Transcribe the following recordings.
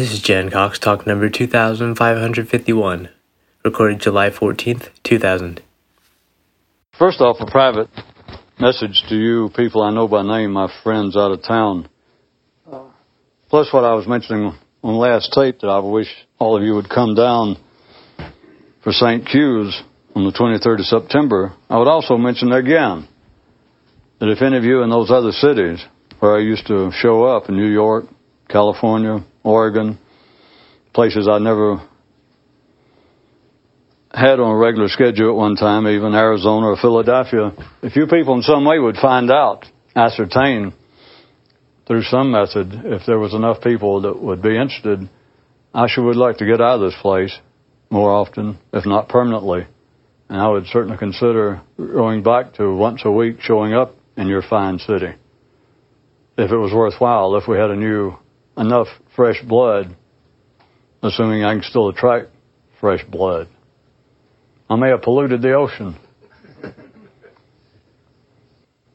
This is Jan Cox talk number 2551, recorded July 14th, 2000. First off, a private message to you people I know by name, my friends out of town. Plus what I was mentioning on last tape that I wish all of you would come down for St. Q's on the 23rd of September. I would also mention again that if any of you in those other cities where I used to show up in New York, California, Oregon, places I never had on a regular schedule at one time, even Arizona or Philadelphia, if you people in some way would find out, ascertain through some method, if there was enough people that would be interested, I sure would like to get out of this place more often, if not permanently. And I would certainly consider going back to once a week showing up in your fine city. If it was worthwhile, if we had a new, enough fresh blood, assuming I can still attract fresh blood. I may have polluted the ocean.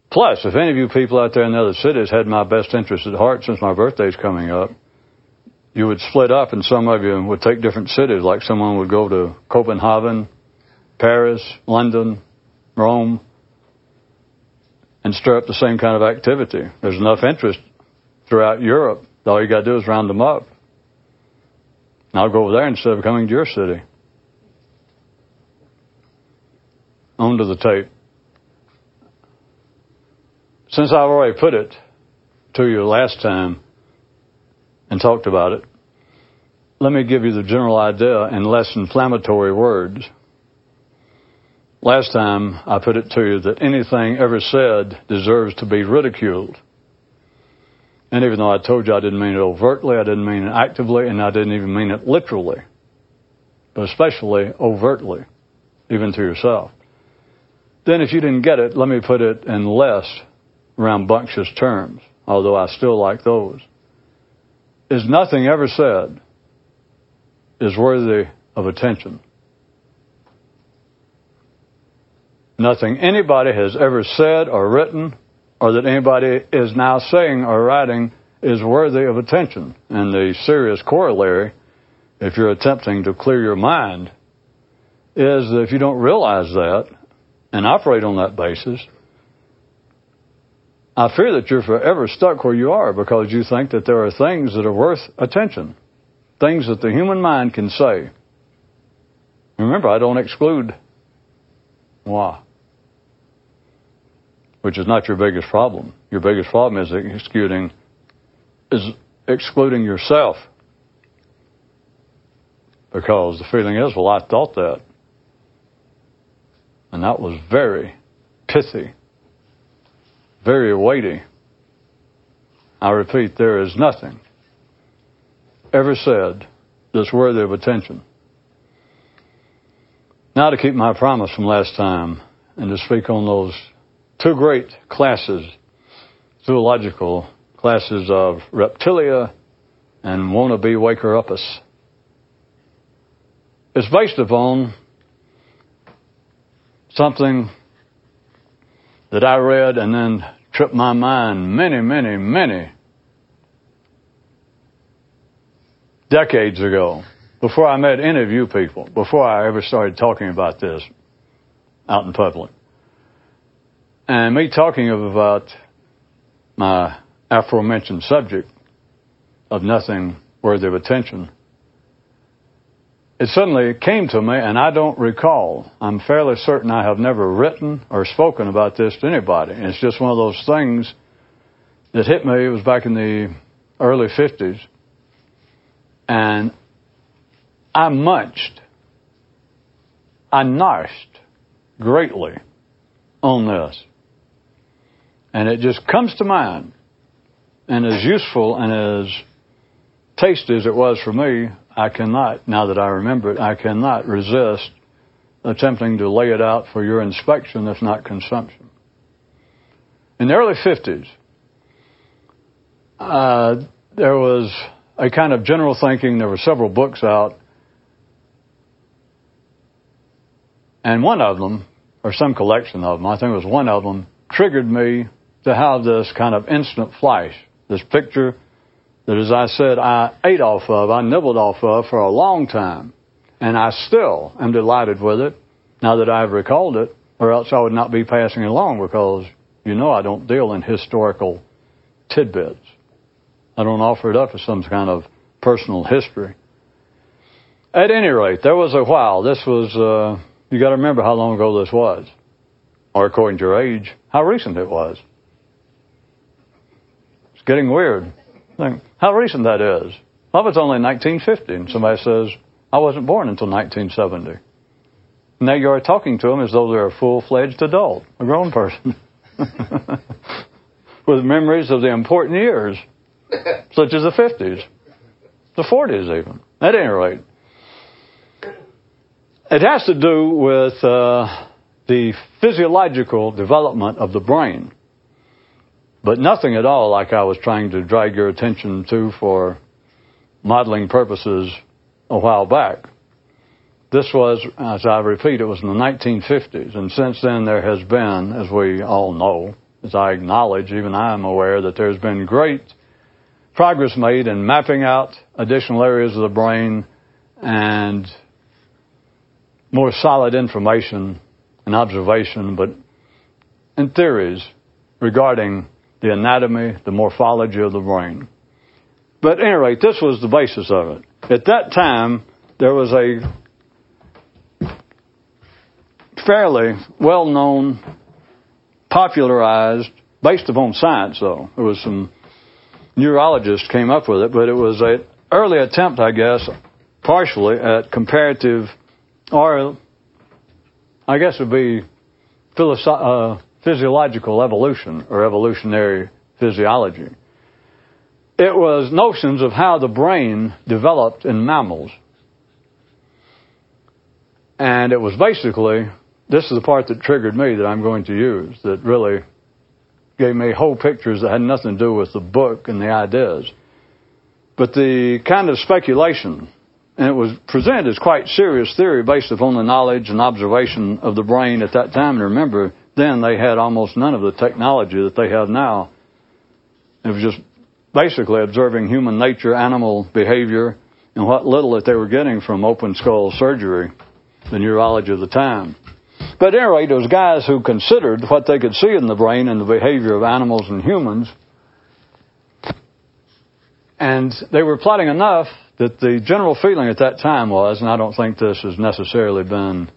Plus, if any of you people out there in the other cities had my best interest at heart since my birthday's coming up, you would split up and some of you would take different cities, like someone would go to Copenhagen, Paris, London, Rome, and stir up the same kind of activity. There's enough interest throughout Europe. All you got to do is round them up. And I'll go over there instead of coming to your city. On to the tape. Since I've already put it to you last time and talked about it, let me give you the general idea in less inflammatory words. Last time I put it to you that anything ever said deserves to be ridiculed. And even though I told you I didn't mean it overtly, I didn't mean it actively, and I didn't even mean it literally, but especially overtly, even to yourself. Then if you didn't get it, let me put it in less rambunctious terms, although I still like those. Is nothing ever said is worthy of attention. Nothing anybody has ever said or written or that anybody is now saying or writing is worthy of attention. And the serious corollary, if you're attempting to clear your mind, is that if you don't realize that and operate on that basis, I fear that you're forever stuck where you are because you think that there are things that are worth attention, things that the human mind can say. Remember, I don't exclude moi which is not your biggest problem. Your biggest problem is excluding is excluding yourself. Because the feeling is, well, I thought that. And that was very pithy, very weighty. I repeat, there is nothing ever said that's worthy of attention. Now, to keep my promise from last time and to speak on those two great classes, zoological classes of reptilia and wannabe waker. It's based upon something that I read and then tripped my mind many, many, many decades ago, before I met any of you people, before I ever started talking about this out in public. And me talking about my aforementioned subject of nothing worthy of attention, it suddenly came to me, and I don't recall. I'm fairly certain I have never written or spoken about this to anybody. And It's just one of those things that hit me. It was back in the early 50s. And I munched, I gnashed greatly on this. And it just comes to mind. And as useful and as tasty as it was for me, I cannot, now that I remember it, I cannot resist attempting to lay it out for your inspection, if not consumption. In the early 50s, uh, there was a kind of general thinking. There were several books out. And one of them, or some collection of them, I think it was one of them, triggered me to have this kind of instant flash, this picture that, as I said, I ate off of, I nibbled off of for a long time. And I still am delighted with it now that I've recalled it, or else I would not be passing it along because you know I don't deal in historical tidbits. I don't offer it up as some kind of personal history. At any rate, there was a while. This was, uh, you got to remember how long ago this was, or according to your age, how recent it was. Getting weird. Think, how recent that is. Well, it's only 1950, and somebody says, I wasn't born until 1970. Now you are talking to them as though they're a full-fledged adult, a grown person, with memories of the important years, such as the 50s, the 40s even. At any rate, it has to do with uh, the physiological development of the brain, but nothing at all like I was trying to drag your attention to for modeling purposes a while back. This was, as I repeat, it was in the 1950s, and since then there has been, as we all know, as I acknowledge, even I am aware that there's been great progress made in mapping out additional areas of the brain and more solid information and observation, but in theories regarding the anatomy, the morphology of the brain. But at any rate, this was the basis of it. At that time, there was a fairly well known, popularized, based upon science though. There was some neurologists came up with it, but it was an early attempt, I guess, partially at comparative, or I guess it would be philosoph- uh, physiological evolution or evolutionary physiology. It was notions of how the brain developed in mammals. And it was basically, this is the part that triggered me that I'm going to use, that really gave me whole pictures that had nothing to do with the book and the ideas. But the kind of speculation, and it was presented as quite serious theory based upon the knowledge and observation of the brain at that time. And remember, then they had almost none of the technology that they have now. It was just basically observing human nature, animal behavior, and what little that they were getting from open skull surgery, the neurology of the time. But at any rate, those guys who considered what they could see in the brain and the behavior of animals and humans, and they were plotting enough that the general feeling at that time was, and I don't think this has necessarily been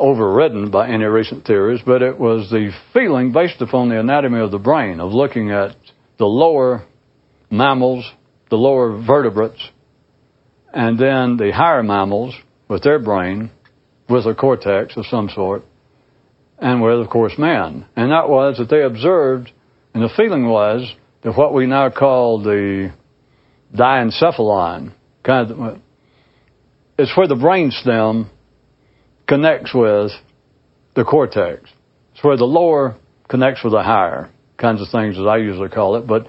overridden by any recent theories, but it was the feeling based upon the anatomy of the brain of looking at the lower mammals, the lower vertebrates, and then the higher mammals with their brain, with a cortex of some sort, and with, of course, man. And that was that they observed, and the feeling was that what we now call the diencephalon, kind of, it's where the brain stem connects with the cortex. It's where the lower connects with the higher, kinds of things as I usually call it. But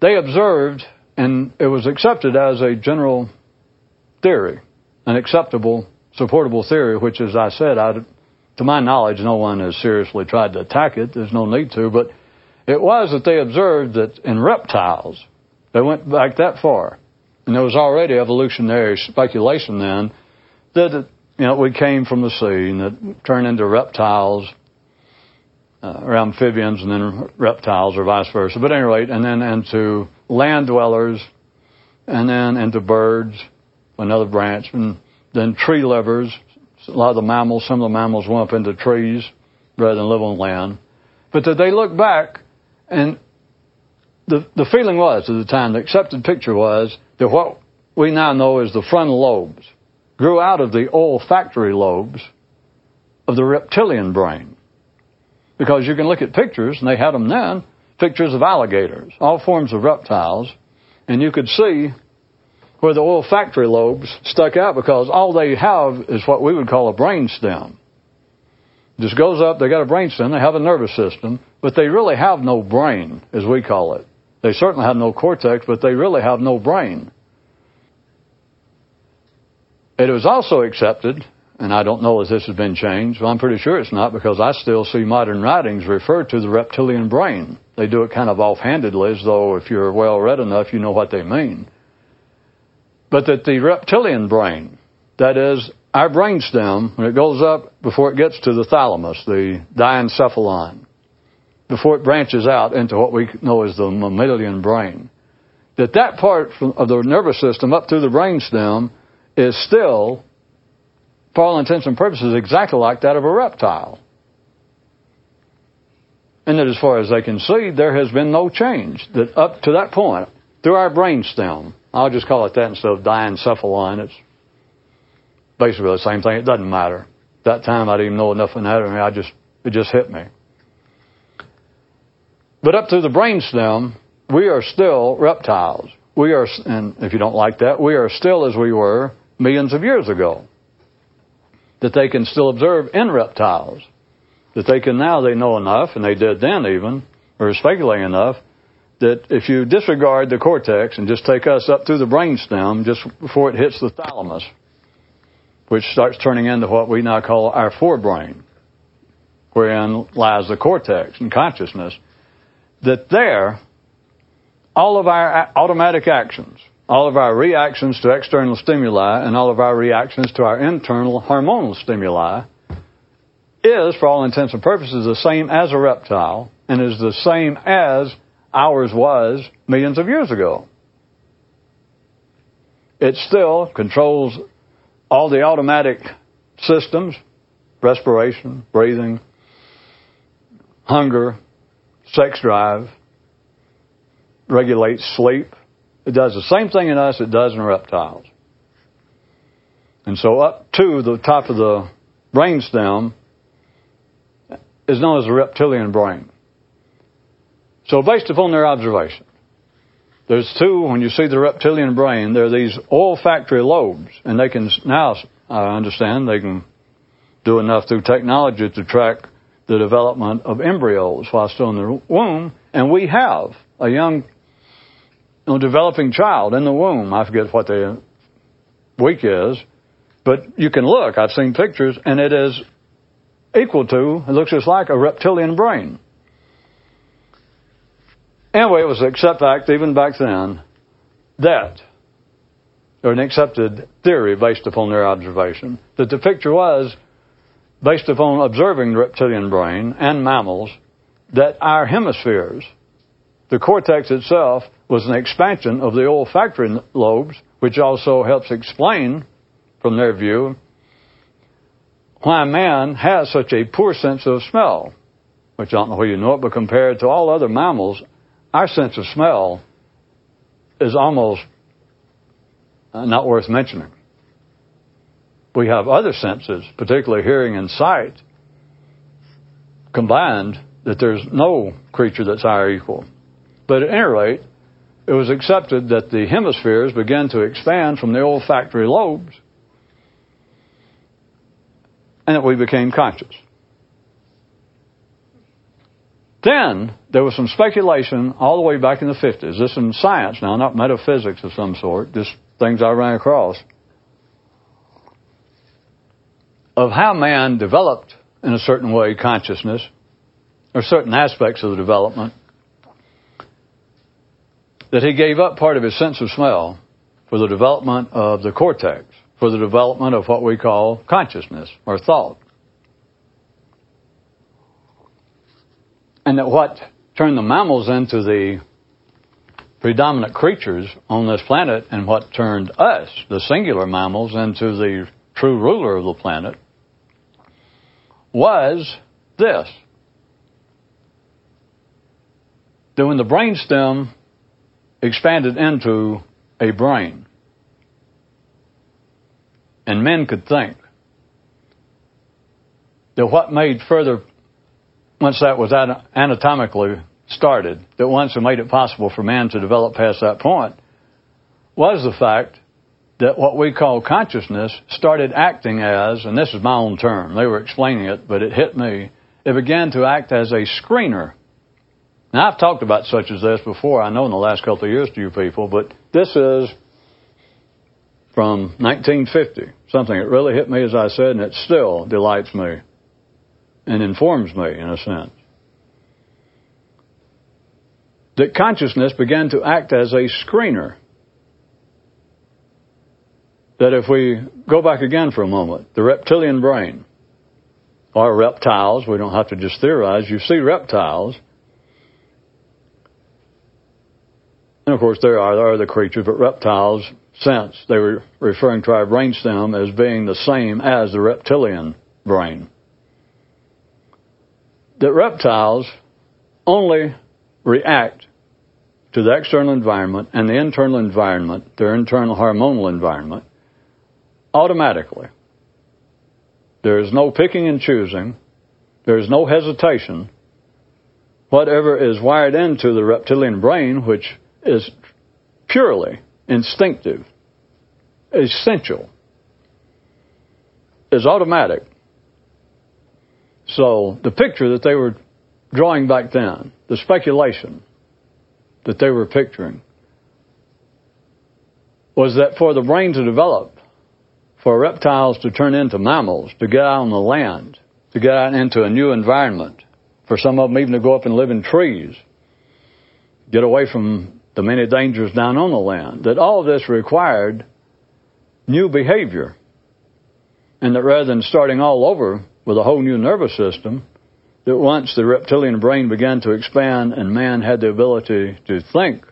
they observed, and it was accepted as a general theory, an acceptable supportable theory, which, as I said, I, to my knowledge, no one has seriously tried to attack it. There's no need to, but it was that they observed that in reptiles, they went back that far, and there was already evolutionary speculation then that you know we came from the sea and turned into reptiles. Uh, or amphibians and then reptiles or vice versa. But anyway, and then into land dwellers and then into birds, another branch, and then tree livers. A lot of the mammals, some of the mammals went up into trees rather than live on land. But that they look back and the, the feeling was at the time, the accepted picture was that what we now know as the frontal lobes grew out of the olfactory lobes of the reptilian brain. Because you can look at pictures, and they had them then, pictures of alligators, all forms of reptiles, and you could see where the olfactory lobes stuck out because all they have is what we would call a brain stem. Just goes up, they got a brain stem, they have a nervous system, but they really have no brain, as we call it. They certainly have no cortex, but they really have no brain. It was also accepted, and I don't know if this has been changed, but I'm pretty sure it's not because I still see modern writings refer to the reptilian brain They do it kind of offhandedly, as though if you're well read enough, you know what they mean. But that the reptilian brain, that is, our brainstem, when it goes up before it gets to the thalamus, the diencephalon, before it branches out into what we know as the mammalian brain, that that part of the nervous system up through the brainstem is still, for all intents and purposes, exactly like that of a reptile. And that as far as they can see, there has been no change. That up to that point, through our brainstem, I'll just call it that instead of diencephalon, it's basically the same thing. It doesn't matter. That time I didn't even know enough anatomy. I just it just hit me. But up through the brainstem, we are still reptiles. We are, and if you don't like that, we are still as we were millions of years ago. That they can still observe in reptiles. That they can now, they know enough, and they did then even, or speculating enough, that if you disregard the cortex and just take us up through the brainstem just before it hits the thalamus, which starts turning into what we now call our forebrain, wherein lies the cortex and consciousness, that there, all of our automatic actions, all of our reactions to external stimuli, and all of our reactions to our internal hormonal stimuli is, for all intents and purposes, the same as a reptile and is the same as ours was millions of years ago. It still controls all the automatic systems respiration, breathing, hunger, sex drive, regulates sleep. It does the same thing in us it does in reptiles. And so up to the top of the brainstem is known as the reptilian brain. So based upon their observation, there's two, when you see the reptilian brain, there are these olfactory lobes, and they can now, I understand, they can do enough through technology to track the development of embryos while still in the womb, and we have a young, you know, developing child in the womb. I forget what the week is, but you can look. I've seen pictures, and it is equal to, it looks just like a reptilian brain. Anyway, it was an accepted fact even back then that, or an accepted theory based upon their observation, that the picture was based upon observing the reptilian brain and mammals that our hemispheres, the cortex itself, was an expansion of the olfactory lobes, which also helps explain, from their view, why man has such a poor sense of smell, which I don't know whether you know it, but compared to all other mammals, our sense of smell is almost uh, not worth mentioning. We have other senses, particularly hearing and sight, combined, that there's no creature that's our equal. But at any rate, it was accepted that the hemispheres began to expand from the olfactory lobes and that we became conscious. Then there was some speculation all the way back in the 50s. This is in science now, not metaphysics of some sort, just things I ran across. Of how man developed in a certain way consciousness, or certain aspects of the development, that he gave up part of his sense of smell for the development of the cortex, for the development of what we call consciousness or thought. And that what turned the mammals into the predominant creatures on this planet and what turned us, the singular mammals, into the true ruler of the planet was this. That when the brainstem expanded into a brain, and men could think, that what made further once that was anatomically started, that once it made it possible for man to develop past that point, was the fact that what we call consciousness started acting as, and this is my own term, they were explaining it, but it hit me, it began to act as a screener. Now, I've talked about such as this before, I know in the last couple of years to you people, but this is from 1950, something that really hit me, as I said, and it still delights me and informs me in a sense. that consciousness began to act as a screener. That if we go back again for a moment, the reptilian brain, or reptiles, we don't have to just theorize, you see reptiles, and of course there are, other creatures, but reptiles, since they were referring to our brainstem as being the same as the reptilian brain. That reptiles only react to the external environment and the internal environment, their internal hormonal environment, automatically. There is no picking and choosing. There is no hesitation. Whatever is wired into the reptilian brain, which is purely instinctive, essential, is automatic. So the picture that they were drawing back then, the speculation that they were picturing, was that for the brain to develop, for reptiles to turn into mammals, to get out on the land, to get out into a new environment, for some of them even to go up and live in trees, get away from the many dangers down on the land, that all this required new behavior. And that rather than starting all over with a whole new nervous system, that once the reptilian brain began to expand and man had the ability to think,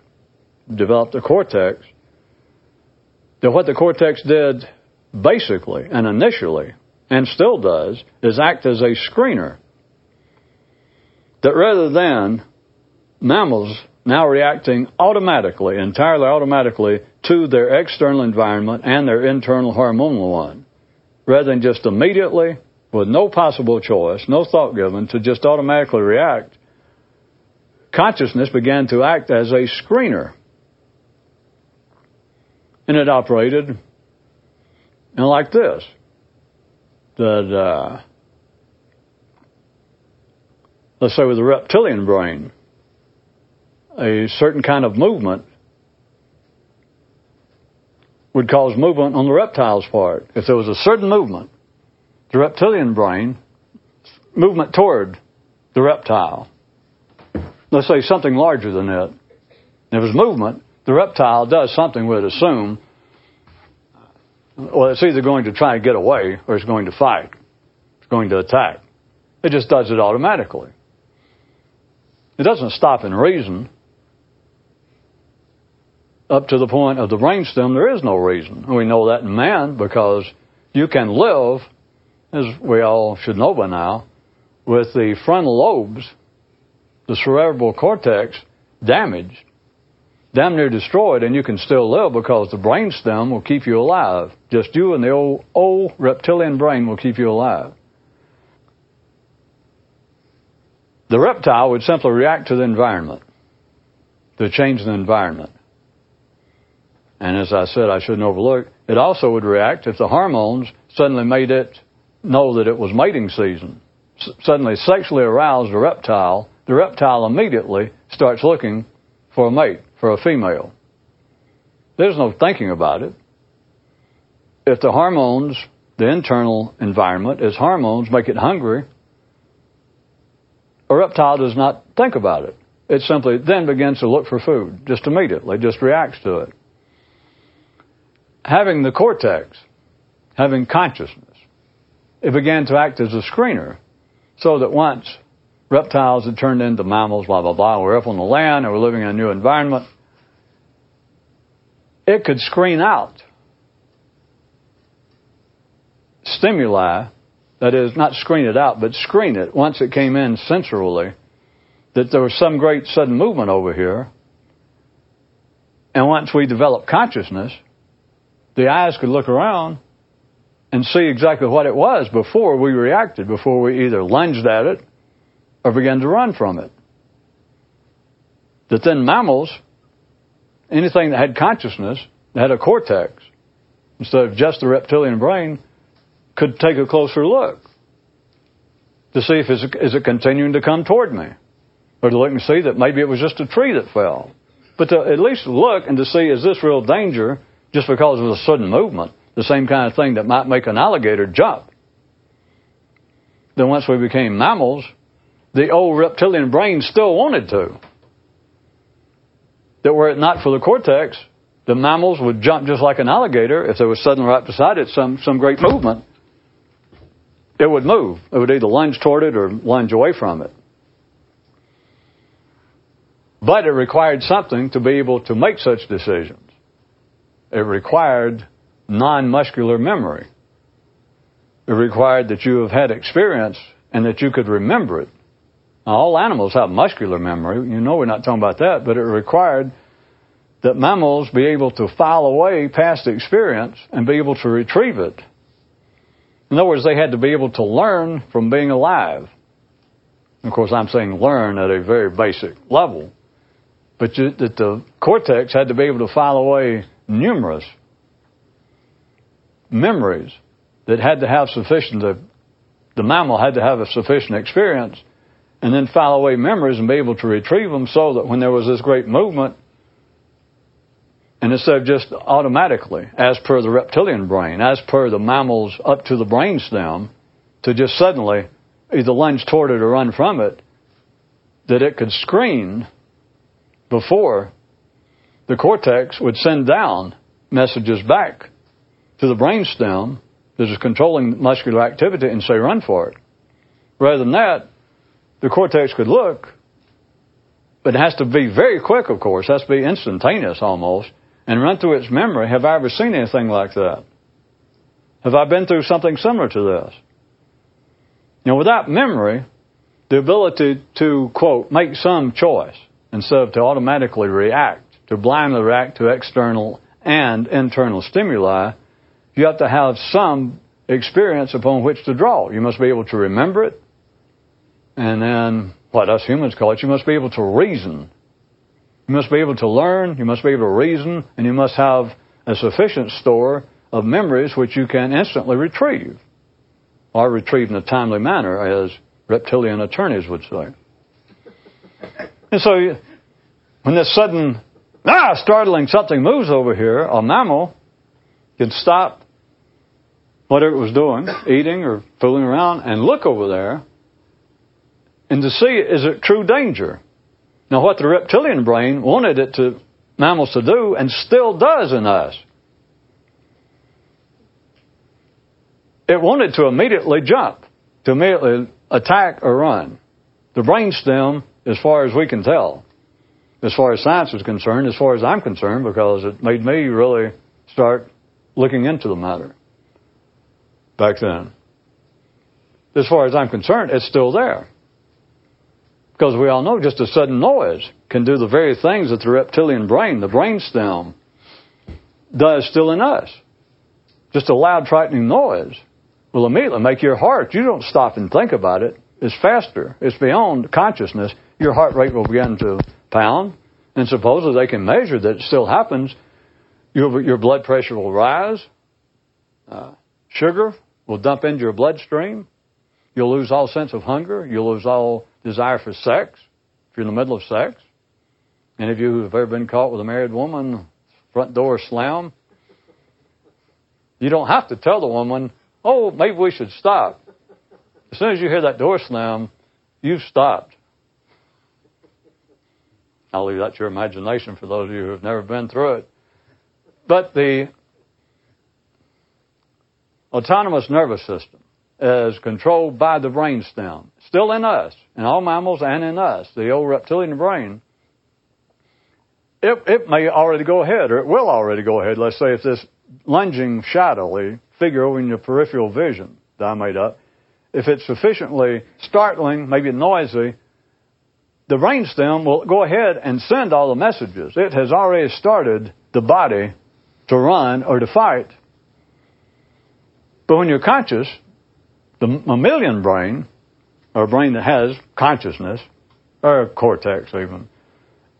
develop the cortex, that what the cortex did basically and initially, and still does, is act as a screener. That rather than mammals now reacting automatically, entirely automatically, to their external environment and their internal hormonal one, rather than just immediately with no possible choice, no thought given, to just automatically react, consciousness began to act as a screener. And it operated know, like this. That, uh, let's say with the reptilian brain, a certain kind of movement would cause movement on the reptile's part. If there was a certain movement, the reptilian brain, movement toward the reptile. Let's say something larger than it. If there's movement, the reptile does something we'd assume. Well, it's either going to try and get away or it's going to fight. It's going to attack. It just does it automatically. It doesn't stop and reason. Up to the point of the brainstem, there is no reason. We know that in man because you can live as we all should know by now, with the frontal lobes, the cerebral cortex, damaged, damn near destroyed, and you can still live because the brainstem will keep you alive. Just you and the old, old reptilian brain will keep you alive. The reptile would simply react to the environment, to change the environment. And as I said, I shouldn't overlook, it also would react if the hormones suddenly made it know that it was mating season. S- suddenly sexually aroused a reptile, the reptile immediately starts looking for a mate, for a female. There's no thinking about it. If the hormones, the internal environment, as hormones make it hungry, a reptile does not think about it. It simply then begins to look for food, just immediately, just reacts to it. Having the cortex, having consciousness, it began to act as a screener. So that once reptiles had turned into mammals, blah, blah, blah, we're up on the land and we're living in a new environment, it could screen out stimuli, that is, not screen it out, but screen it once it came in sensorily, that there was some great sudden movement over here. And once we developed consciousness, the eyes could look around and see exactly what it was before we reacted, before we either lunged at it or began to run from it. That then mammals, anything that had consciousness, that had a cortex, instead of just the reptilian brain, could take a closer look to see if it's, is it continuing to come toward me, or to look and see that maybe it was just a tree that fell. But to at least look and to see is this real danger just because of a sudden movement the same kind of thing that might make an alligator jump. Then once we became mammals, the old reptilian brain still wanted to. that were it not for the cortex, the mammals would jump just like an alligator if there was suddenly right beside it some, some great movement. It would move. It would either lunge toward it or lunge away from it. But it required something to be able to make such decisions. It required non muscular memory. It required that you have had experience and that you could remember it. Now, all animals have muscular memory. You know we're not talking about that, but it required that mammals be able to file away past experience and be able to retrieve it. In other words, they had to be able to learn from being alive. Of course, I'm saying learn at a very basic level. But you, that the cortex had to be able to file away numerous memories that had to have sufficient, the, the mammal had to have a sufficient experience and then file away memories and be able to retrieve them so that when there was this great movement, and instead of just automatically, as per the reptilian brain, as per the mammals up to the brainstem, to just suddenly either lunge toward it or run from it, that it could screen before the cortex would send down messages back to the brainstem that is controlling muscular activity and say, run for it. Rather than that, the cortex could look, but it has to be very quick, of course, it has to be instantaneous almost, and run through its memory. Have I ever seen anything like that? Have I been through something similar to this? Know, without memory, the ability to, quote, make some choice instead of to automatically react, to blindly react to external and internal stimuli, you have to have some experience upon which to draw. You must be able to remember it. And then, what us humans call it, you must be able to reason. You must be able to learn, you must be able to reason, and you must have a sufficient store of memories which you can instantly retrieve. Or retrieve in a timely manner, as reptilian attorneys would say. And so, when this sudden, ah, startling something moves over here, a mammal can stop whatever it was doing, eating or fooling around, and look over there and to see is it true danger. Now, what the reptilian brain wanted it to mammals to do, and still does in us, it wanted to immediately jump, to immediately attack or run. The brainstem, as far as we can tell, as far as science is concerned, as far as I'm concerned, because it made me really start looking into the matter back then. As far as I'm concerned, it's still there. Because we all know just a sudden noise can do the very things that the reptilian brain, the brainstem, does still in us. Just a loud, frightening noise will immediately make your heart, you don't stop and think about it, it's faster. It's beyond consciousness. Your heart rate will begin to pound. And supposedly they can measure that it still happens. Your, your blood pressure will rise. Uh, sugar will dump into your bloodstream. You'll lose all sense of hunger. You'll lose all desire for sex if you're in the middle of sex. Any of you who have ever been caught with a married woman, front door slam, you don't have to tell the woman, oh, maybe we should stop. As soon as you hear that door slam, you've stopped. I'll leave that to your imagination for those of you who have never been through it. But the autonomous nervous system is controlled by the brainstem, still in us, in all mammals and in us, the old reptilian brain. It, it may already go ahead, or it will already go ahead. Let's say if this lunging shadowy figure over in your peripheral vision that I made up, if it's sufficiently startling, maybe noisy, the brainstem will go ahead and send all the messages. It has already started the body to run or to fight but when you're conscious, the mammalian brain, or brain that has consciousness, or cortex even,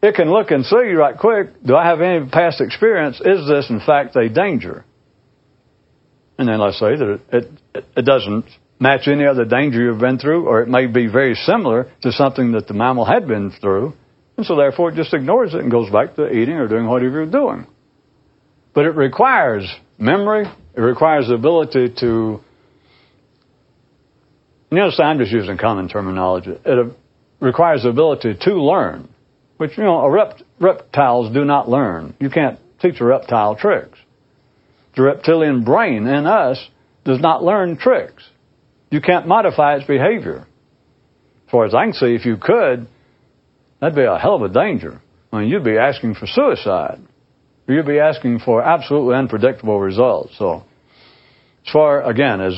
it can look and see right quick, do I have any past experience? Is this in fact a danger? And then let's say that it, it, it doesn't match any other danger you've been through, or it may be very similar to something that the mammal had been through, and so therefore it just ignores it and goes back to eating or doing whatever you're doing. But it requires memory, it requires the ability to, you understand, I'm just using common terminology. It uh, requires the ability to learn, which, you know, rept- reptiles do not learn. You can't teach a reptile tricks. The reptilian brain in us does not learn tricks. You can't modify its behavior. As far as I can see, if you could, that'd be a hell of a danger. I mean, you'd be asking for suicide. You'd be asking for absolutely unpredictable results. So, as far, again, as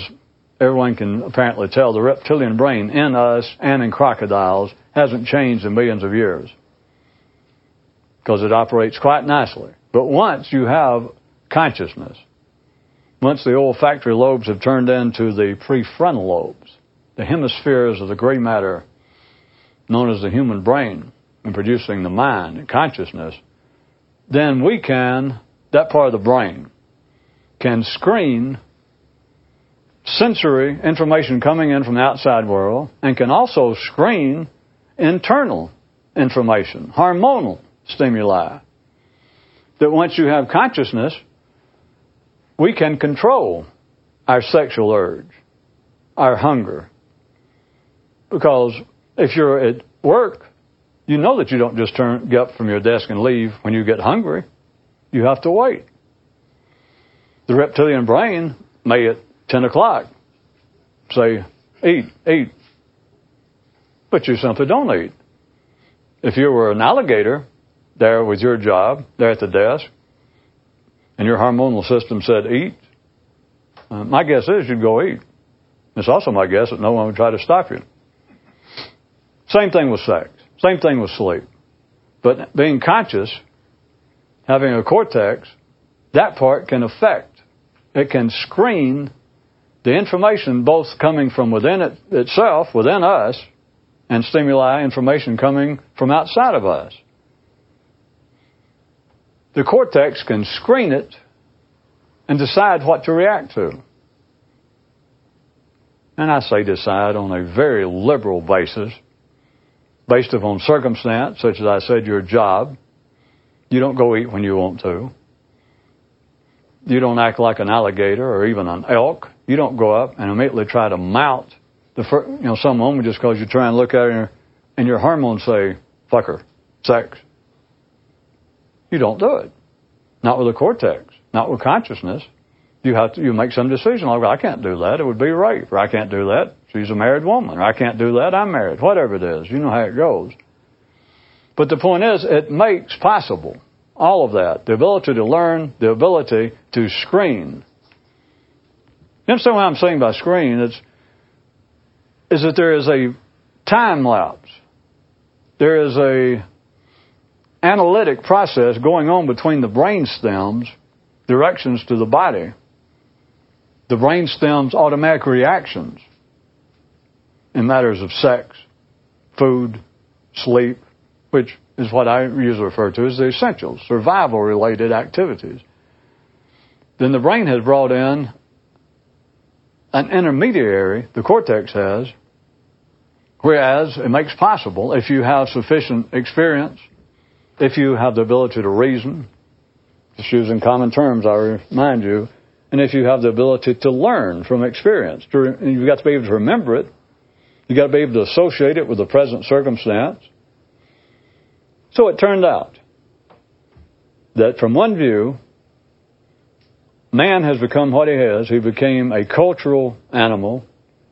everyone can apparently tell, the reptilian brain in us and in crocodiles hasn't changed in millions of years because it operates quite nicely. But once you have consciousness, once the olfactory lobes have turned into the prefrontal lobes, the hemispheres of the gray matter known as the human brain, and producing the mind and consciousness, then we can, that part of the brain, can screen sensory information coming in from the outside world and can also screen internal information, hormonal stimuli. That once you have consciousness, we can control our sexual urge, our hunger. Because if you're at work, you know that you don't just turn, get up from your desk and leave when you get hungry. You have to wait. The reptilian brain may at 10 o'clock say, eat, eat. But you simply don't eat. If you were an alligator there with your job, there at the desk, and your hormonal system said eat, uh, my guess is you'd go eat. It's also my guess that no one would try to stop you. Same thing with sex. Same thing with sleep. But being conscious, having a cortex, that part can affect, it can screen the information both coming from within it itself, within us, and stimuli information coming from outside of us. The cortex can screen it and decide what to react to. And I say decide on a very liberal basis based upon circumstance, such as I said, your job. You don't go eat when you want to. You don't act like an alligator or even an elk. You don't go up and immediately try to mount the first, you know, some woman just because you try and look at her and your hormones say, fuck her, sex. You don't do it. Not with the cortex, not with consciousness. You have to, you make some decision like, I can't do that. It would be rape. Or I can't do that. She's a married woman. Or I can't do that. I'm married. Whatever it is. You know how it goes. But the point is, it makes possible all of that. The ability to learn, the ability to screen. You understand what I'm saying by screen? It's, is that there is a time lapse. There is a analytic process going on between the brain stems, directions to the body, the brain stems automatic reactions in matters of sex, food, sleep, which is what I usually refer to as the essentials, survival related activities. Then the brain has brought in an intermediary, the cortex has, whereas it makes possible if you have sufficient experience, if you have the ability to reason, just using common terms, I remind you, and if you have the ability to learn from experience. You've got to be able to remember it. You've got to be able to associate it with the present circumstance. So it turned out that from one view, man has become what he has. He became a cultural animal.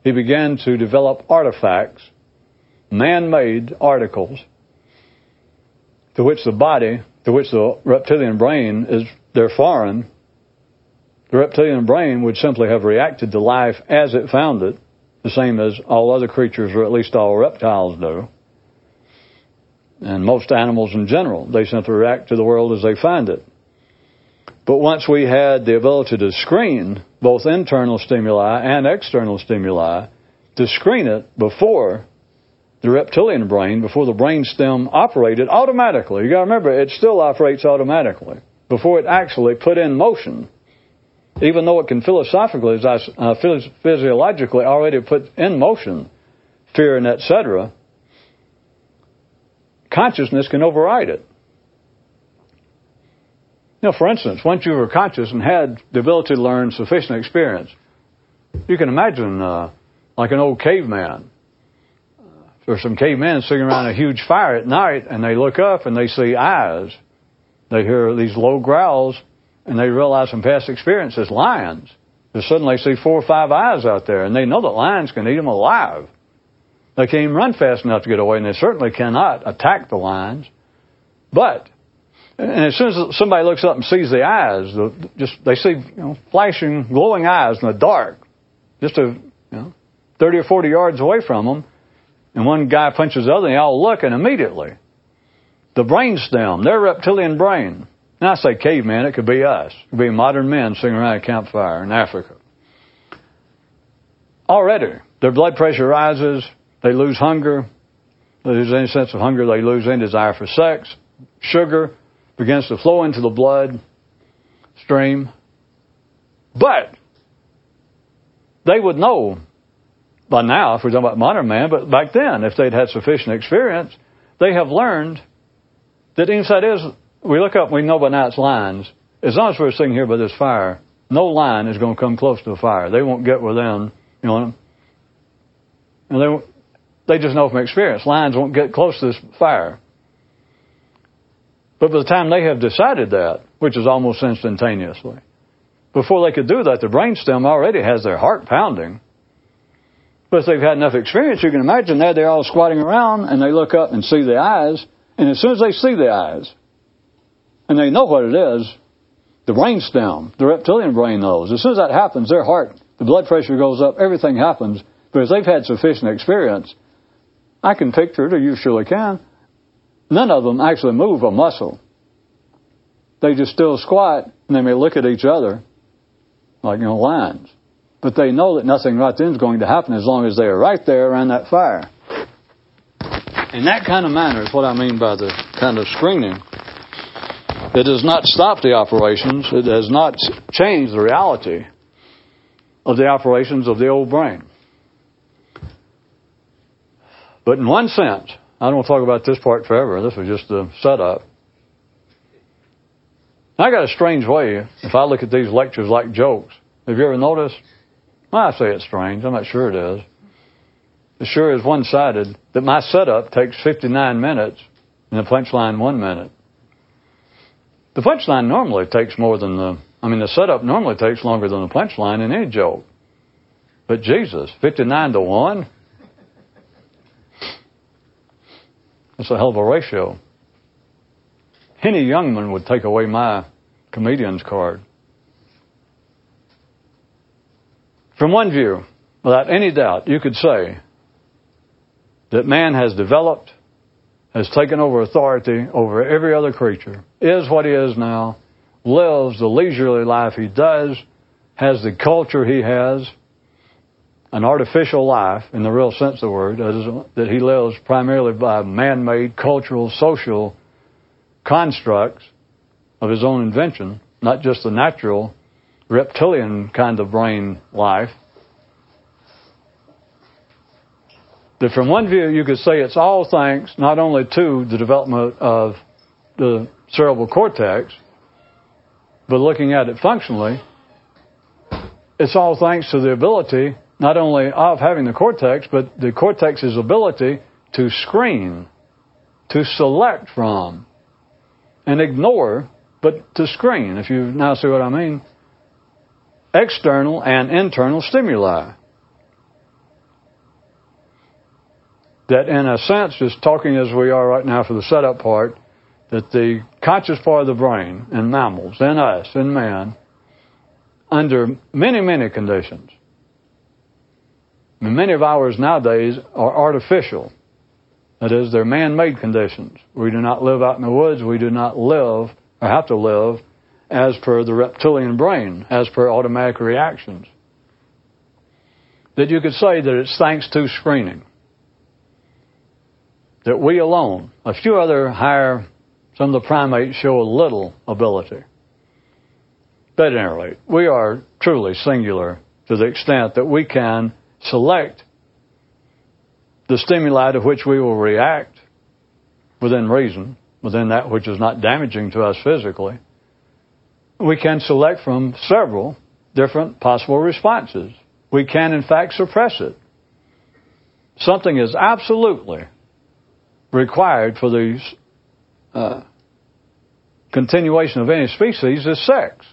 He began to develop artifacts, man-made articles, to which the body, to which the reptilian brain is, they're foreign. The reptilian brain would simply have reacted to life as it found it, the same as all other creatures, or at least all reptiles do. And most animals in general, they simply react to the world as they find it. But once we had the ability to screen both internal stimuli and external stimuli, to screen it before the reptilian brain, before the brain stem operated automatically. You gotta remember, it still operates automatically before it actually put in motion. Even though it can philosophically, uh, physiologically already put in motion fear and etc., consciousness can override it. You know, for instance, once you were conscious and had the ability to learn sufficient experience, you can imagine uh, like an old caveman or some cavemen sitting around a huge fire at night and they look up and they see eyes. They hear these low growls and they realize from past experience it's lions. They suddenly see four or five eyes out there and they know that lions can eat them alive. They can't run fast enough to get away and they certainly cannot attack the lions. But and as soon as somebody looks up and sees the eyes, the, just they see you know, flashing, glowing eyes in the dark, just a you know, 30 or 40 yards away from them, and one guy punches the other, and they all look, and immediately, the brain stem, their reptilian brain, and I say caveman, it could be us. It could be modern men sitting around a campfire in Africa. Already, their blood pressure rises, they lose hunger, they lose any sense of hunger, they lose any desire for sex, sugar, begins to flow into the blood stream. But they would know by now, if we're talking about modern man, but back then, if they'd had sufficient experience, they have learned that inside is, we look up, we know by now it's lines. As long as we're sitting here by this fire, no line is going to come close to the fire. They won't get within, you know, and they, they just know from experience, lines won't get close to this fire. But by the time they have decided that, which is almost instantaneously, before they could do that, the brainstem already has their heart pounding. If they've had enough experience, you can imagine that they're all squatting around and they look up and see the eyes. And as soon as they see the eyes, and they know what it is, the brainstem, the reptilian brain knows. As soon as that happens, their heart, the blood pressure goes up, everything happens. Because they've had sufficient experience, I can picture it, or you surely can, None of them actually move a muscle. They just still squat and they may look at each other like, you know, lions. But they know that nothing right then is going to happen as long as they are right there around that fire. In that kind of manner is what I mean by the kind of screening. It does not stop the operations. It does not change the reality of the operations of the old brain. But in one sense, I don't want to talk about this part forever. This was just a setup. I got a strange way if I look at these lectures like jokes. Have you ever noticed? Well, I say it's strange. I'm not sure it is. It sure is one sided that my setup takes 59 minutes and the punchline one minute. The punchline normally takes more than the, I mean, the setup normally takes longer than the punchline in any joke. But Jesus, 59 to 1? It's a hell of a ratio. Henny Youngman would take away my comedian's card. From one view, without any doubt, you could say that man has developed, has taken over authority over every other creature, is what he is now, lives the leisurely life he does, has the culture he has, an artificial life in the real sense of the word, that he lives primarily by man made cultural, social constructs of his own invention, not just the natural reptilian kind of brain life. That from one view you could say it's all thanks not only to the development of the cerebral cortex, but looking at it functionally, it's all thanks to the ability not only of having the cortex, but the cortex's ability to screen, to select from, and ignore, but to screen, if you now see what I mean, external and internal stimuli. That, in a sense, just talking as we are right now for the setup part, that the conscious part of the brain in mammals, in us, in man, under many, many conditions, many of ours nowadays are artificial. That is, they're man made conditions. We do not live out in the woods. We do not live, or have to live, as per the reptilian brain, as per automatic reactions. That you could say that it's thanks to screening. That we alone, a few other higher, some of the primates show a little ability. But at any we are truly singular to the extent that we can select the stimuli to which we will react within reason, within that which is not damaging to us physically, we can select from several different possible responses. We can, in fact, suppress it. something is absolutely required for the uh, continuation of any species is sex.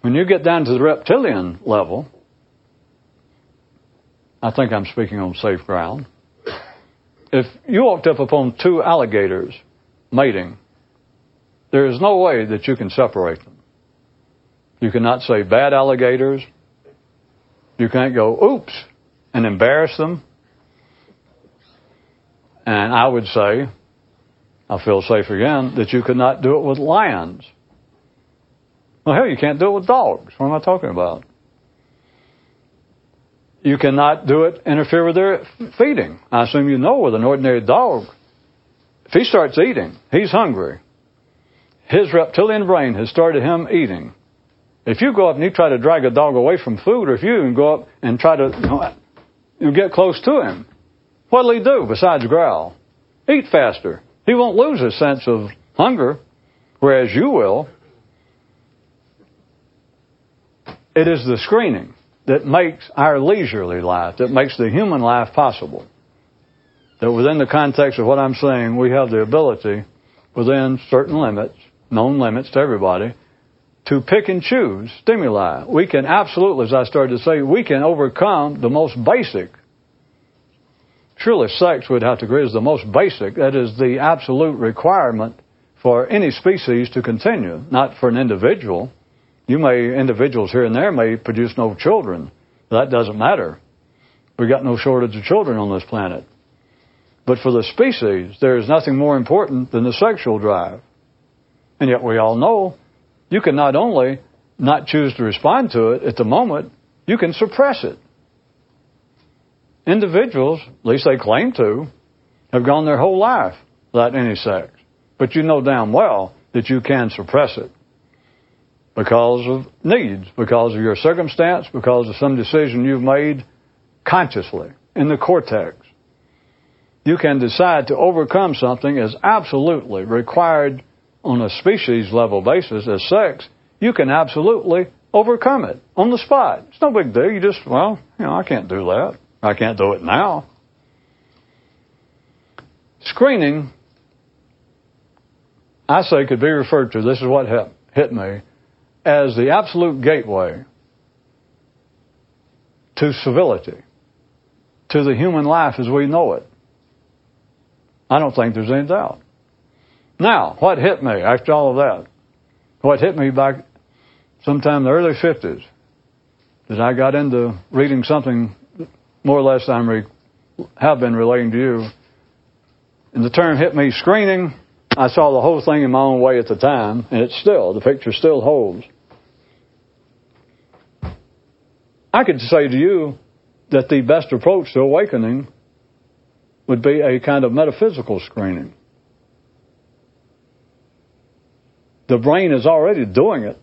When you get down to the reptilian level, I think I'm speaking on safe ground. If you walked up upon two alligators mating, there is no way that you can separate them. You cannot say bad alligators. You can't go, oops, and embarrass them. And I would say, I feel safe again, that you could not do it with lions. Well, hell, you can't do it with dogs. What am I talking about? You cannot do it, interfere with their feeding. I assume you know with an ordinary dog, if he starts eating, he's hungry. His reptilian brain has started him eating. If you go up and you try to drag a dog away from food, or if you even go up and try to you know, get close to him, what'll he do besides growl? Eat faster. He won't lose his sense of hunger, whereas you will. It is the screening that makes our leisurely life, that makes the human life possible. That within the context of what I'm saying, we have the ability, within certain limits, known limits to everybody, to pick and choose stimuli. We can absolutely, as I started to say, we can overcome the most basic. Surely sex would have to agree is the most basic. That is the absolute requirement for any species to continue, not for an individual. You may, individuals here and there may produce no children. That doesn't matter. We've got no shortage of children on this planet. But for the species, there is nothing more important than the sexual drive. And yet we all know you can not only not choose to respond to it at the moment, you can suppress it. Individuals, at least they claim to, have gone their whole life without any sex. But you know damn well that you can suppress it because of needs, because of your circumstance, because of some decision you've made consciously in the cortex. You can decide to overcome something as absolutely required on a species level basis as sex. You can absolutely overcome it on the spot. It's no big deal. You just, well, you know, I can't do that. I can't do it now. Screening, I say, could be referred to, this is what hit, hit me, as the absolute gateway to civility, to the human life as we know it. I don't think there's any doubt. Now, what hit me after all of that? What hit me back sometime in the early 50s that I got into reading something more or less I re- have been relating to you. And the term hit me screening. I saw the whole thing in my own way at the time, and it's still, the picture still holds. I could say to you that the best approach to awakening would be a kind of metaphysical screening. The brain is already doing it.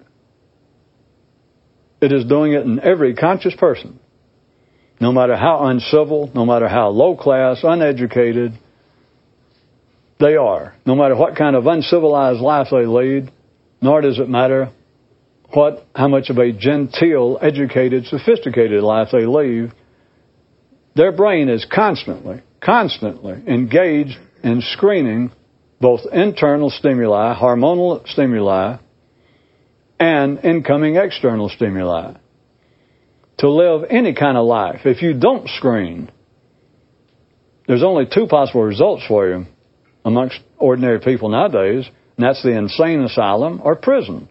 It is doing it in every conscious person. No matter how uncivil, no matter how low class, uneducated they are, no matter what kind of uncivilized life they lead, nor does it matter what, how much of a genteel, educated, sophisticated life they lead, their brain is constantly, constantly engaged in screening both internal stimuli, hormonal stimuli, and incoming external stimuli. To live any kind of life, if you don't screen, there's only two possible results for you amongst ordinary people nowadays, and that's the insane asylum or prison.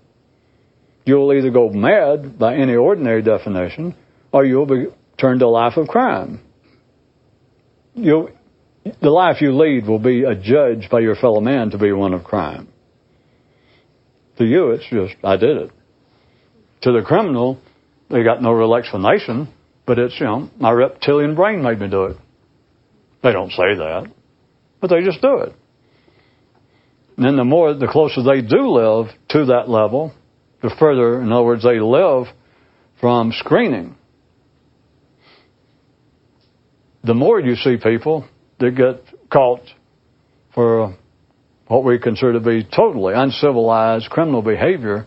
You'll either go mad by any ordinary definition, or you'll be turned to a life of crime. You'll, the life you lead will be adjudged by your fellow man to be one of crime. To you, it's just, I did it. To the criminal, they got no real explanation, but it's, you know, my reptilian brain made me do it. They don't say that, but they just do it. And then the more, the closer they do live to that level, the further, in other words, they live from screening. The more you see people that get caught for what we consider to be totally uncivilized criminal behavior,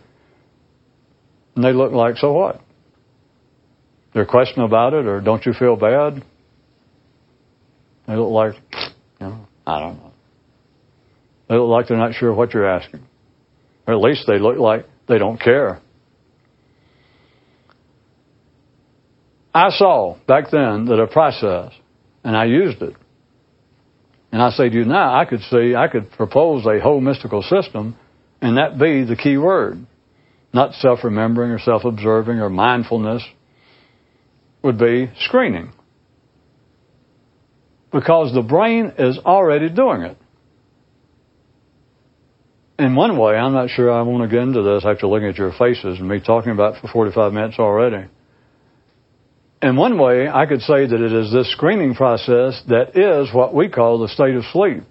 and they look like, so what? They're questioning about it, or don't you feel bad? They look like, you know, I don't know. They look like they're not sure what you're asking. Or at least they look like they don't care. I saw back then that a process, and I used it. And I say to you now, I could see, I could propose a whole mystical system, and that be the key word. Not self remembering or self observing or mindfulness, would be screening. Because the brain is already doing it. In one way, I'm not sure I want to get into this after looking at your faces and me talking about for 45 minutes already. In one way, I could say that it is this screening process that is what we call the state of sleep.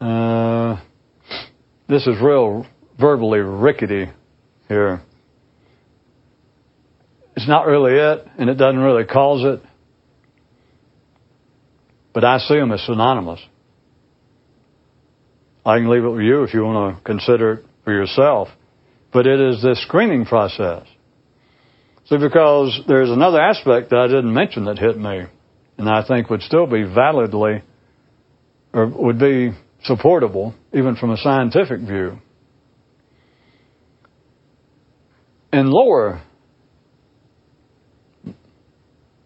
Uh, this is real verbally rickety here. It's not really it, and it doesn't really cause it. But I see them as synonymous. I can leave it with you if you want to consider it for yourself. But it is this screening process. See, because there's another aspect that I didn't mention that hit me, and I think would still be validly, or would be supportable, even from a scientific view. In lower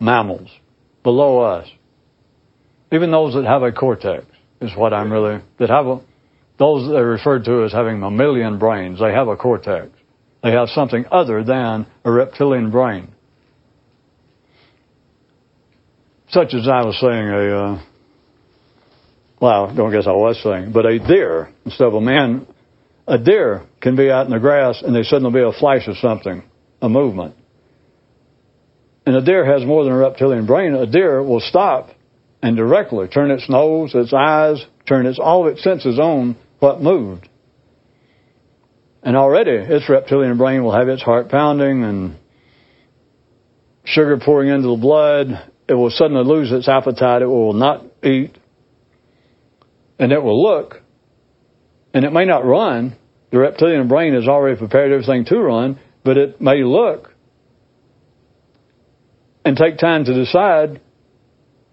mammals, below us, even those that have a cortex, is what I'm really, that have a, those that are referred to as having mammalian brains, they have a cortex. They have something other than a reptilian brain. Such as I was saying, a, uh, well, I don't guess I was saying, but a deer, instead of a man, a deer can be out in the grass and there suddenly be a flash of something, a movement. And a deer has more than a reptilian brain. A deer will stop and directly turn its nose, its eyes, turn its all of its senses on what moved. And already its reptilian brain will have its heart pounding and sugar pouring into the blood. It will suddenly lose its appetite. It will not eat. And it will look. And it may not run. The reptilian brain has already prepared everything to run, but it may look and take time to decide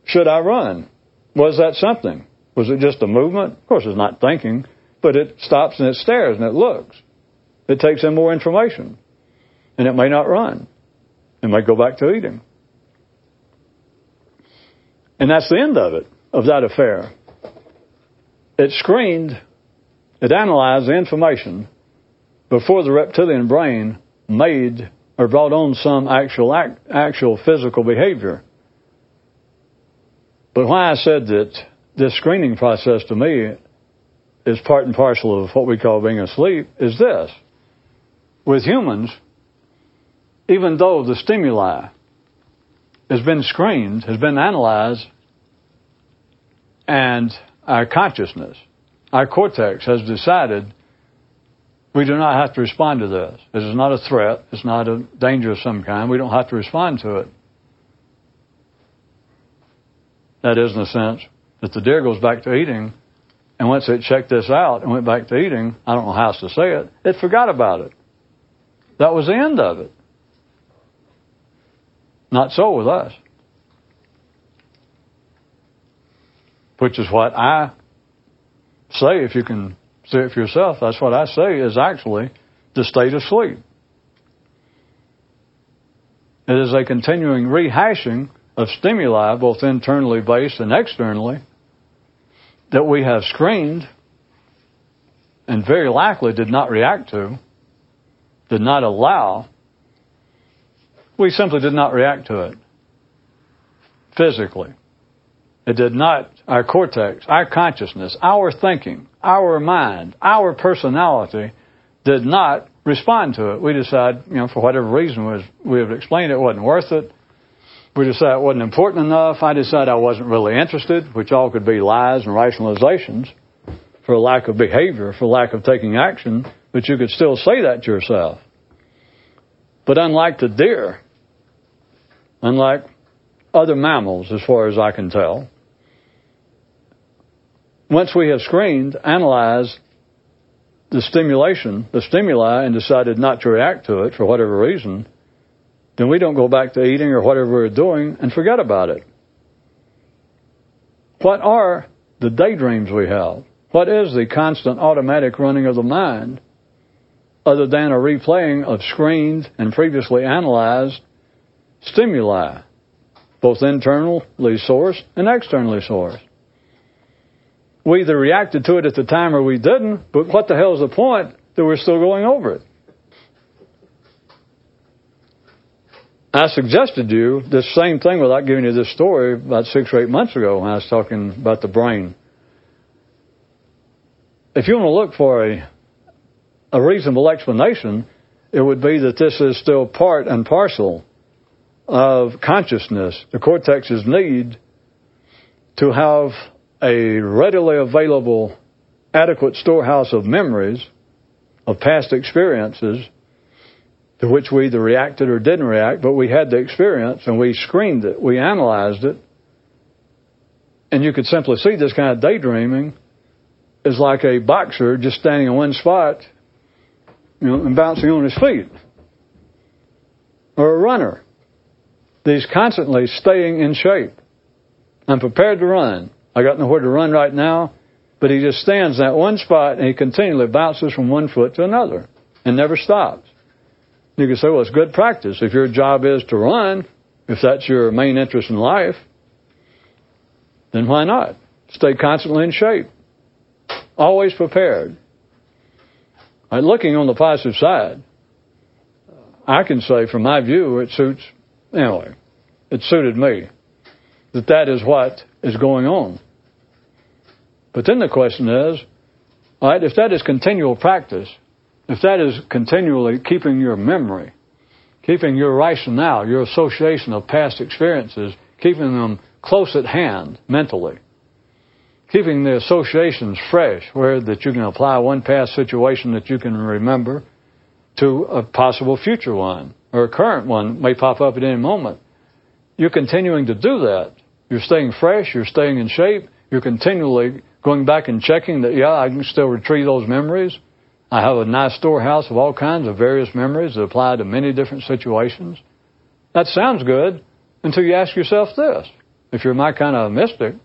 should I run? Was that something? Was it just a movement? Of course, it's not thinking, but it stops and it stares and it looks. It takes in more information. And it may not run. It might go back to eating. And that's the end of it, of that affair. It screened, it analyzed the information before the reptilian brain made or brought on some actual act, actual physical behavior. But why I said that this screening process to me is part and parcel of what we call being asleep is this with humans, even though the stimuli has been screened, has been analyzed, and our consciousness, our cortex has decided we do not have to respond to this. This is not a threat. It's not a danger of some kind. We don't have to respond to it. That is, in the sense that the deer goes back to eating, and once it checked this out and went back to eating, I don't know how else to say it, it forgot about it. That was the end of it. Not so with us. Which is what I say, if you can see it for yourself, that's what I say is actually the state of sleep. It is a continuing rehashing of stimuli, both internally based and externally, that we have screened and very likely did not react to did not allow, we simply did not react to it physically. It did not, our cortex, our consciousness, our thinking, our mind, our personality did not respond to it. We decided, you know, for whatever reason was we have explained it wasn't worth it. We decided it wasn't important enough. I decided I wasn't really interested, which all could be lies and rationalizations for lack of behavior, for lack of taking action but you could still say that to yourself. But unlike the deer, unlike other mammals, as far as I can tell, once we have screened, analyzed the stimulation, the stimuli, and decided not to react to it for whatever reason, then we don't go back to eating or whatever we're doing and forget about it. What are the daydreams we have? What is the constant automatic running of the mind other than a replaying of screened and previously analyzed stimuli, both internally sourced and externally sourced? We either reacted to it at the time or we didn't, but what the hell is the point that we're still going over it? I suggested you this same thing without giving you this story about six or eight months ago when I was talking about the brain. If you want to look for a, a reasonable explanation, it would be that this is still part and parcel of consciousness, the cortex's need to have a readily available, adequate storehouse of memories of past experiences to which we either reacted or didn't react, but we had the experience and we screened it, we analyzed it, and you could simply see this kind of daydreaming is like a boxer just standing in one spot, you know, and bouncing on his feet, or a runner. He's constantly staying in shape. I'm prepared to run. I got nowhere to run right now, but he just stands in that one spot and he continually bounces from one foot to another and never stops. You can say, well, it's good practice. If your job is to run, if that's your main interest in life, then why not? Stay constantly in shape. Always prepared. Right, looking on the positive side, I can say from my view, it suits, anyway, it suited me. That that is what is going on. But then the question is, all right, if that is continual practice, if that is continually keeping your memory, keeping your rationale, your association of past experiences, keeping them close at hand mentally, keeping the associations fresh, where that you can apply one past situation that you can remember to a possible future one, or a current one may pop up at any moment. You're continuing to do that. You're staying fresh, you're staying in shape, you're continually going back and checking that, yeah, I can still retrieve those memories. I have a nice storehouse of all kinds of various memories that apply to many different situations. That sounds good until you ask yourself this. If you're my kind of mystic,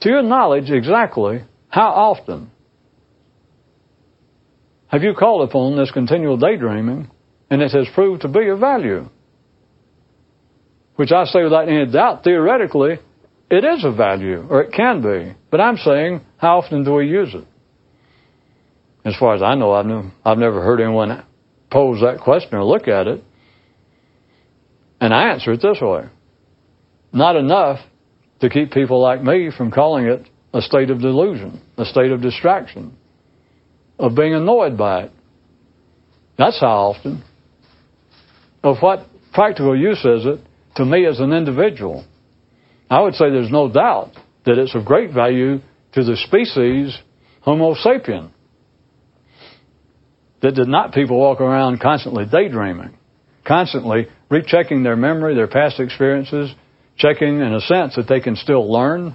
to your knowledge exactly how often have you called upon this continual daydreaming and it has proved to be of value? Which I say without any doubt, theoretically, it is of value, or it can be. But I'm saying, how often do we use it? As far as I know, I've, never, I've never heard anyone pose that question or look at it. And I answer it this way not enough to keep people like me from calling it a state of delusion, a state of distraction, of being annoyed by it. That's how often. Of what practical use is it to me as an individual? I would say there's no doubt that it's of great value to the species Homo sapien that did not people walk around constantly daydreaming, constantly rechecking their memory, their past experiences, checking in a sense that they can still learn,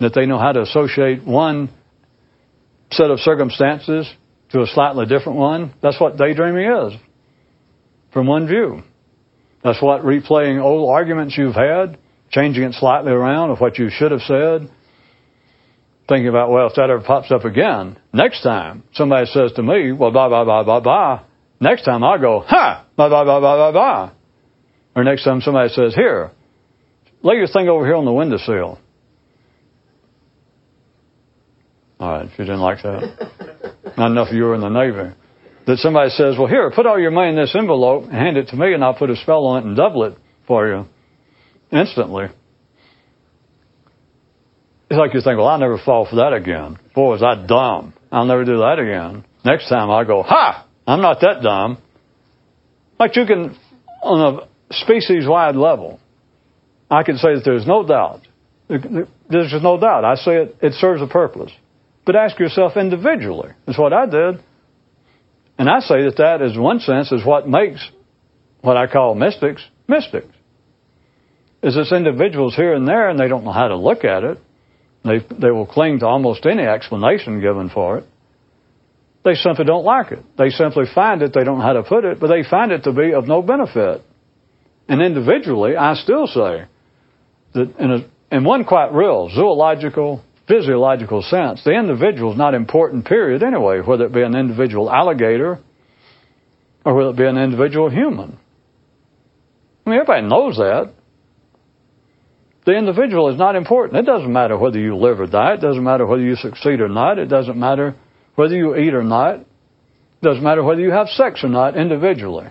that they know how to associate one set of circumstances to a slightly different one. That's what daydreaming is, from one view. That's what replaying old arguments you've had, changing it slightly around of what you should have said, thinking about, well, if that ever pops up again, next time somebody says to me, well, blah, blah, blah, blah, blah, next time I go, ha, blah, blah, blah, blah, blah, blah. Or next time somebody says, here, lay your thing over here on the windowsill. All right, if you didn't like that. Not enough of you were in the Navy. That somebody says, well, here, put all your money in this envelope and hand it to me and I'll put a spell on it and double it for you instantly. It's like you think, well, I'll never fall for that again. Boy, was that dumb. I'll never do that again. Next time I go, ha! I'm not that dumb. Like you can, on a species wide level, I can say that there's no doubt. There's no doubt. I say it, it serves a purpose. But ask yourself individually. That's what I did. And I say that that, is in one sense, is what makes what I call mystics mystics. Is it's individuals here and there, and they don't know how to look at it. They, they will cling to almost any explanation given for it. They simply don't like it. They simply find it, they don't know how to put it, but they find it to be of no benefit. And individually, I still say that in, a, in one quite real zoological, physiological sense, the individual is not important, period, anyway, whether it be an individual alligator or whether it be an individual human. I mean, everybody knows that. The individual is not important. It doesn't matter whether you live or die. It doesn't matter whether you succeed or not. It doesn't matter whether you eat or not. It doesn't matter whether you have sex or not individually.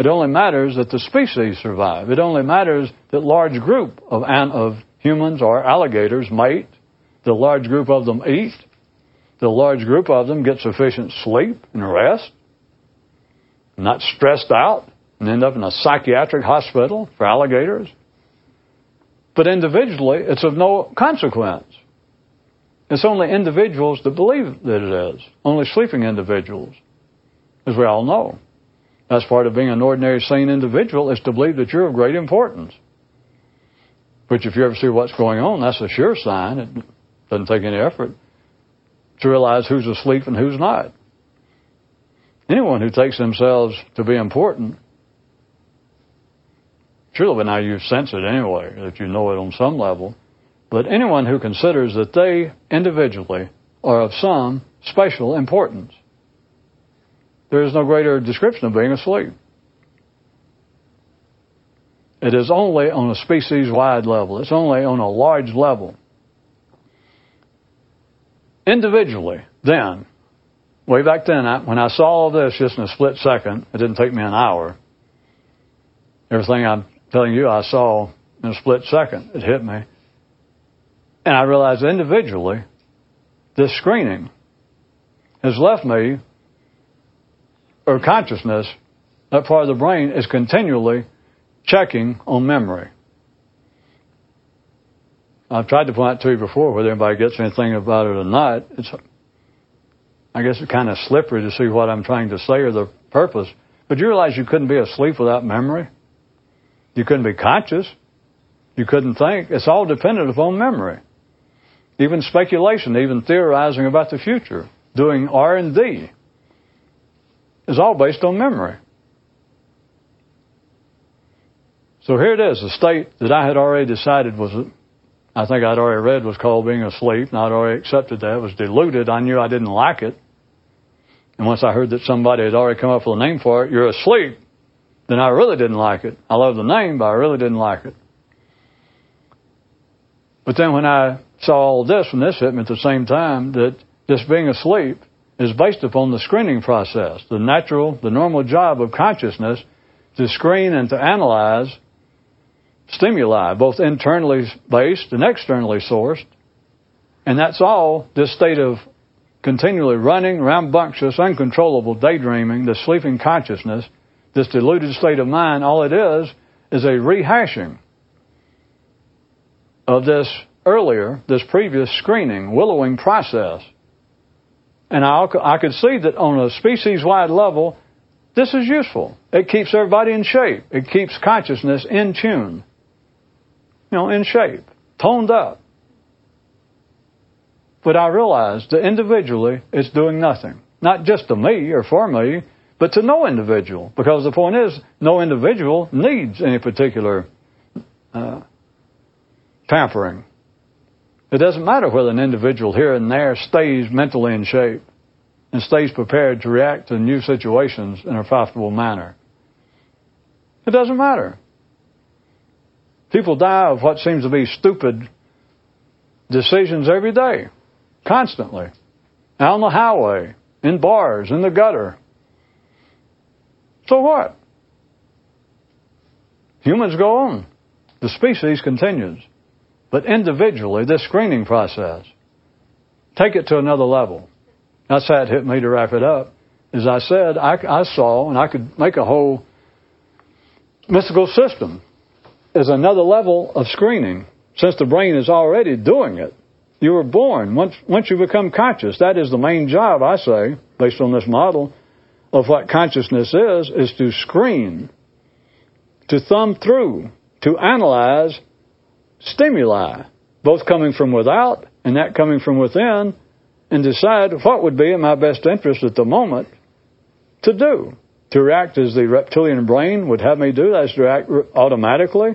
It only matters that the species survive. It only matters that large group of, of humans or alligators mate. The large group of them eat. The large group of them get sufficient sleep and rest. Not stressed out and end up in a psychiatric hospital for alligators. But individually, it's of no consequence. It's only individuals that believe that it is, only sleeping individuals, as we all know. That's part of being an ordinary sane individual is to believe that you're of great importance. Which, if you ever see what's going on, that's a sure sign. It doesn't take any effort to realize who's asleep and who's not. Anyone who takes themselves to be important Surely by now you sense it anyway, that you know it on some level. But anyone who considers that they individually are of some special importance, there is no greater description of being asleep. It is only on a species wide level. It's only on a large level. Individually, then, way back then, I, when I saw this just in a split second, it didn't take me an hour. Everything I'm telling you I saw in a split second. It hit me. And I realized individually, this screening has left me, or consciousness, that part of the brain is continually checking on memory. I've tried to point out to you before whether anybody gets anything about it or not. It's, I guess it's kind of slippery to see what I'm trying to say or the purpose. But you realize you couldn't be asleep without memory? You couldn't be conscious. You couldn't think. It's all dependent upon memory. Even speculation, even theorizing about the future, doing R&D is all based on memory. So here it is, the state that I had already decided was, I think I'd already read was called being asleep, and I'd already accepted that. It was deluded. I knew I didn't like it. And once I heard that somebody had already come up with a name for it, you're asleep then I really didn't like it. I love the name, but I really didn't like it. But then when I saw all this, when this hit me at the same time, that just being asleep is based upon the screening process, the natural, the normal job of consciousness to screen and to analyze stimuli, both internally based and externally sourced. And that's all this state of continually running, rambunctious, uncontrollable daydreaming, the sleeping consciousness this deluded state of mind, all it is, is a rehashing of this earlier, this previous screening, willowing process. And I, I could see that on a species wide level, this is useful. It keeps everybody in shape. It keeps consciousness in tune. You know, in shape, toned up. But I realized that individually it's doing nothing. Not just to me or for me, but to no individual. Because the point is, no individual needs any particular uh, pampering. It doesn't matter whether an individual here and there stays mentally in shape and stays prepared to react to new situations in a profitable manner. It doesn't matter. People die of what seems to be stupid decisions every day, constantly. Out on the highway, in bars, in the gutter, so what? Humans go on. The species continues. But individually, this screening process, take it to another level. That's how it hit me to wrap it up. As I said, I, I saw, and I could make a whole mystical system as another level of screening, since the brain is already doing it. You were born. Once, once you become conscious, that is the main job, I say, based on this model, of what consciousness is, is to screen, to thumb through, to analyze stimuli, both coming from without and that coming from within, and decide what would be in my best interest at the moment to do. To react as the reptilian brain would have me do, that's to react automatically,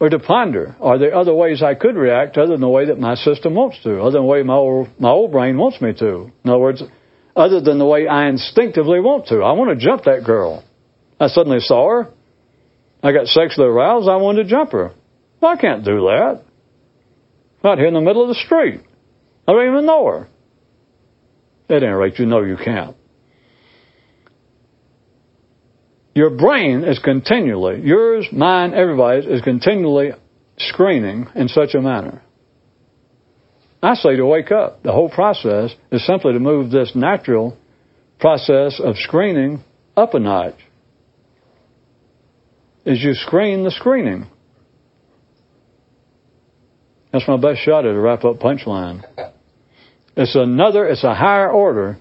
or to ponder, are there other ways I could react other than the way that my system wants to, other than the way my old, my old brain wants me to? In other words, other than the way I instinctively want to. I want to jump that girl. I suddenly saw her. I got sexually aroused. I wanted to jump her. I can't do that. Right here in the middle of the street. I don't even know her. At any rate, you know you can't. Your brain is continually, yours, mine, everybody's, is continually screening in such a manner. I say to wake up. The whole process is simply to move this natural process of screening up a notch. As you screen the screening. That's my best shot at a wrap up punchline. It's another, it's a higher order,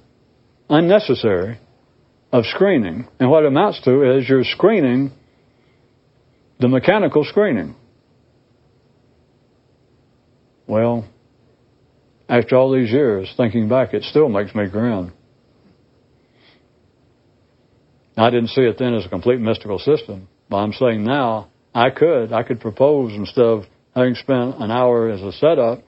unnecessary, of screening. And what it amounts to is you're screening the mechanical screening. Well, after all these years, thinking back, it still makes me grin. I didn't see it then as a complete mystical system, but I'm saying now I could. I could propose instead of having spent an hour as a setup,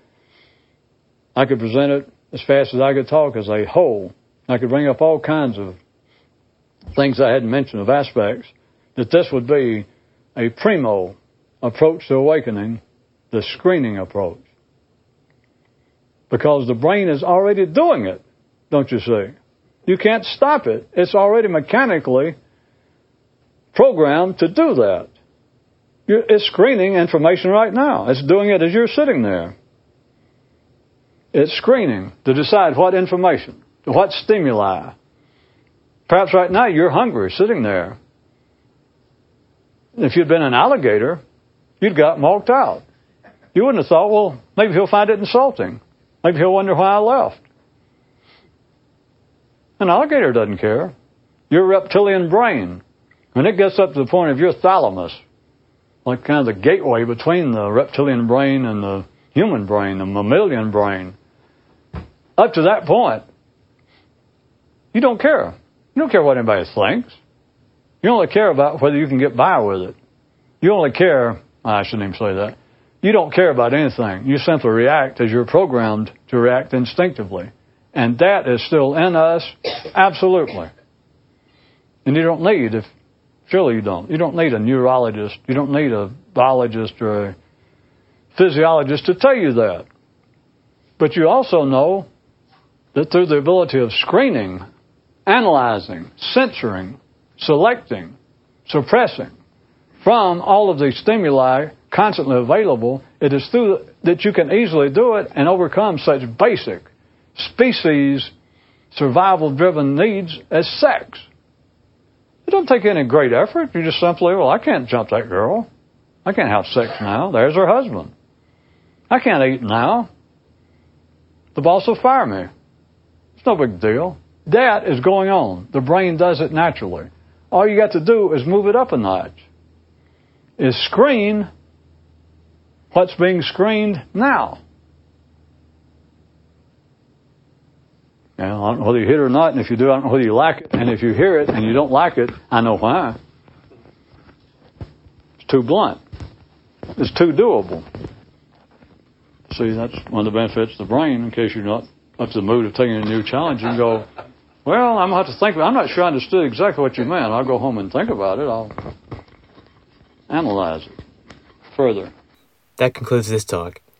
I could present it as fast as I could talk as a whole. I could bring up all kinds of things I hadn't mentioned of aspects, that this would be a primo approach to awakening, the screening approach. Because the brain is already doing it, don't you see? You can't stop it. It's already mechanically programmed to do that. It's screening information right now. It's doing it as you're sitting there. It's screening to decide what information, what stimuli. Perhaps right now you're hungry sitting there. If you'd been an alligator, you'd got walked out. You wouldn't have thought, well, maybe he'll find it insulting. Maybe he'll wonder why I left. An alligator doesn't care. Your reptilian brain, when it gets up to the point of your thalamus, like kind of the gateway between the reptilian brain and the human brain, the mammalian brain, up to that point, you don't care. You don't care what anybody thinks. You only care about whether you can get by with it. You only care, ah, I shouldn't even say that. You don't care about anything. You simply react as you're programmed to react instinctively. And that is still in us, absolutely. And you don't need, if surely you don't, you don't need a neurologist, you don't need a biologist or a physiologist to tell you that. But you also know that through the ability of screening, analyzing, censoring, selecting, suppressing from all of these stimuli constantly available, it is through that you can easily do it and overcome such basic species survival driven needs as sex. It doesn't take any great effort. You just simply, well, I can't jump that girl. I can't have sex now. There's her husband. I can't eat now. The boss will fire me. It's no big deal. That is going on. The brain does it naturally. All you got to do is move it up a notch. Is screen what's being screened now. Now, I don't know whether you hit it or not, and if you do, I don't know whether you like it. And if you hear it and you don't like it, I know why. It's too blunt. It's too doable. See, that's one of the benefits of the brain, in case you're not up to the mood of taking a new challenge. You go, well, I'm going to have to think. I'm not sure I understood exactly what you meant. I'll go home and think about it. I'll analyze it further. That concludes this talk.